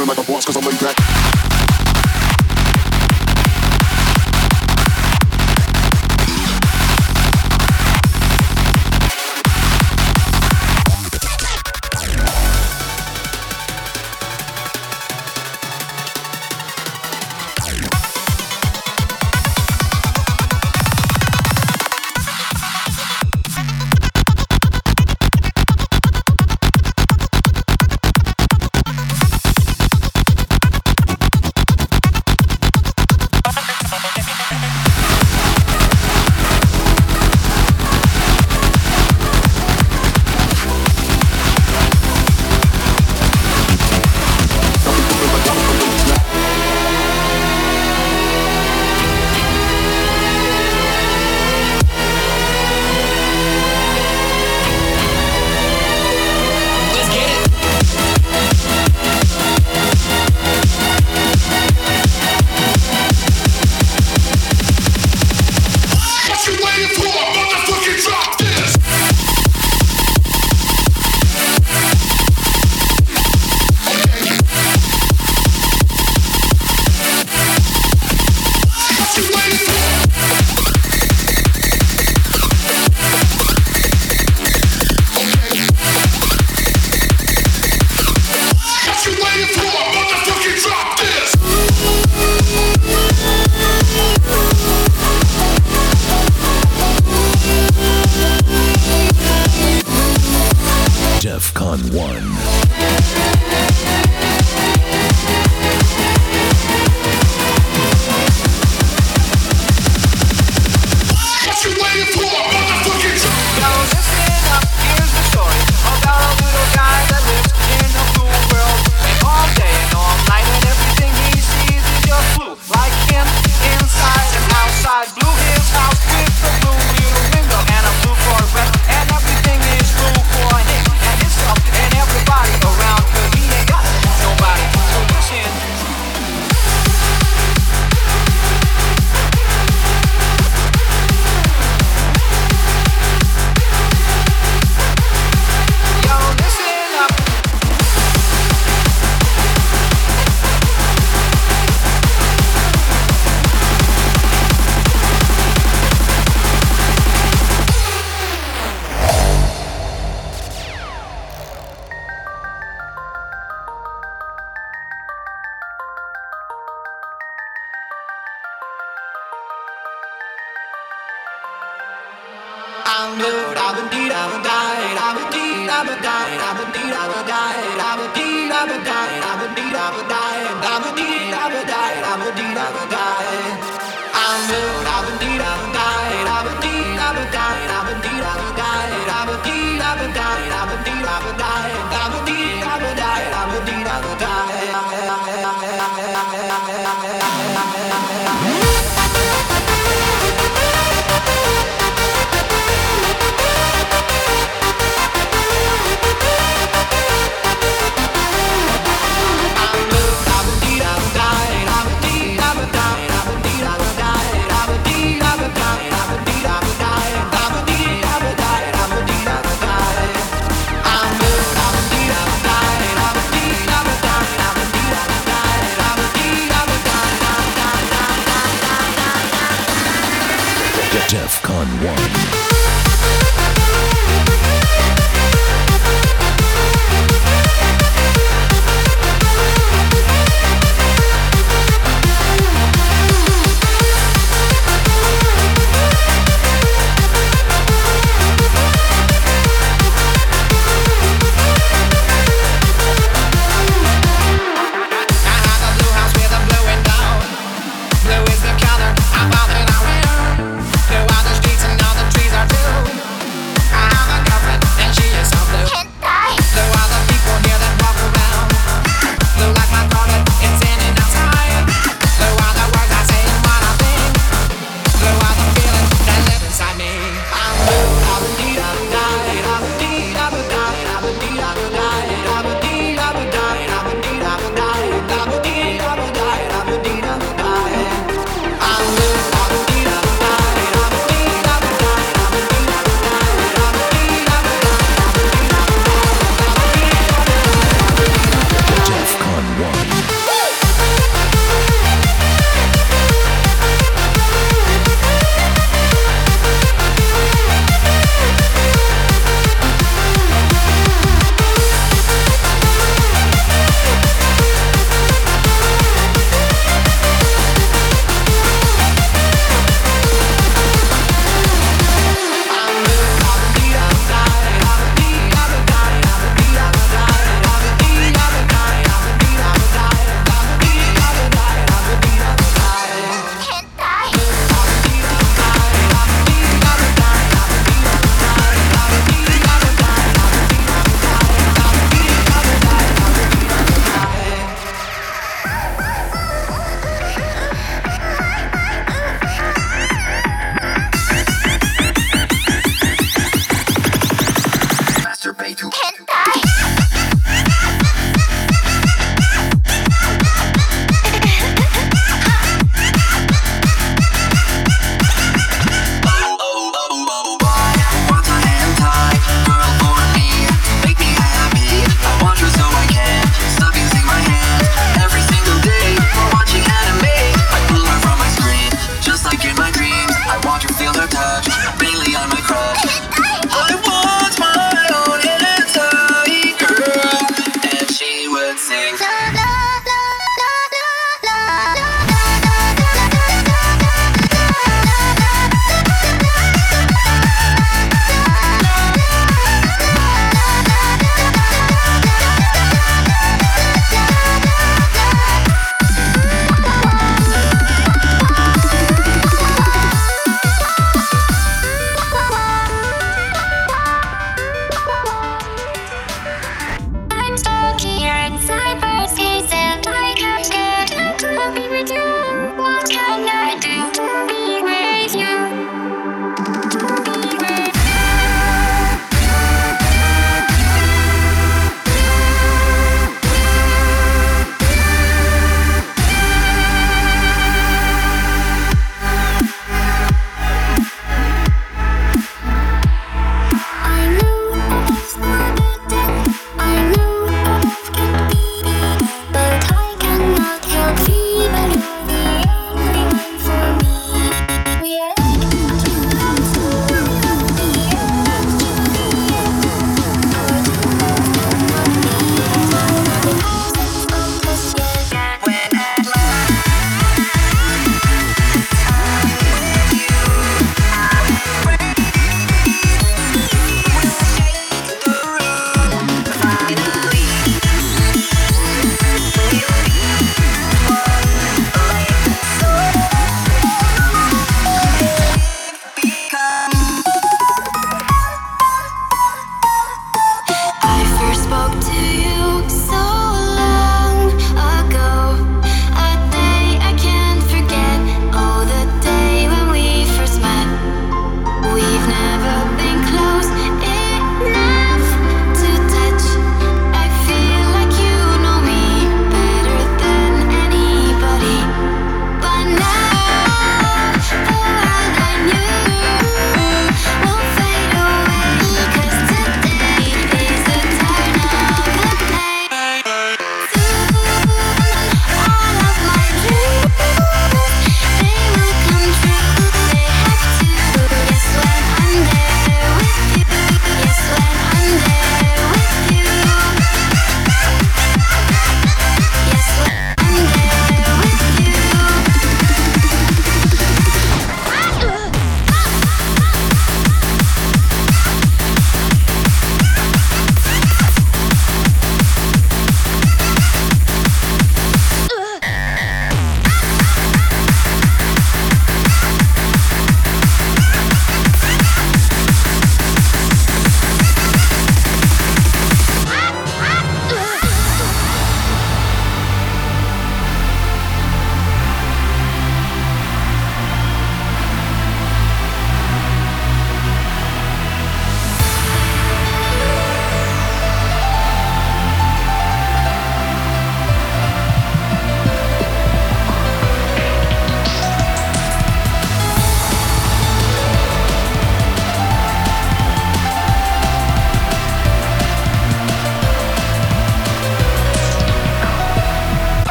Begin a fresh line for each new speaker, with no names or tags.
remember my thoughts cause I'm laid back.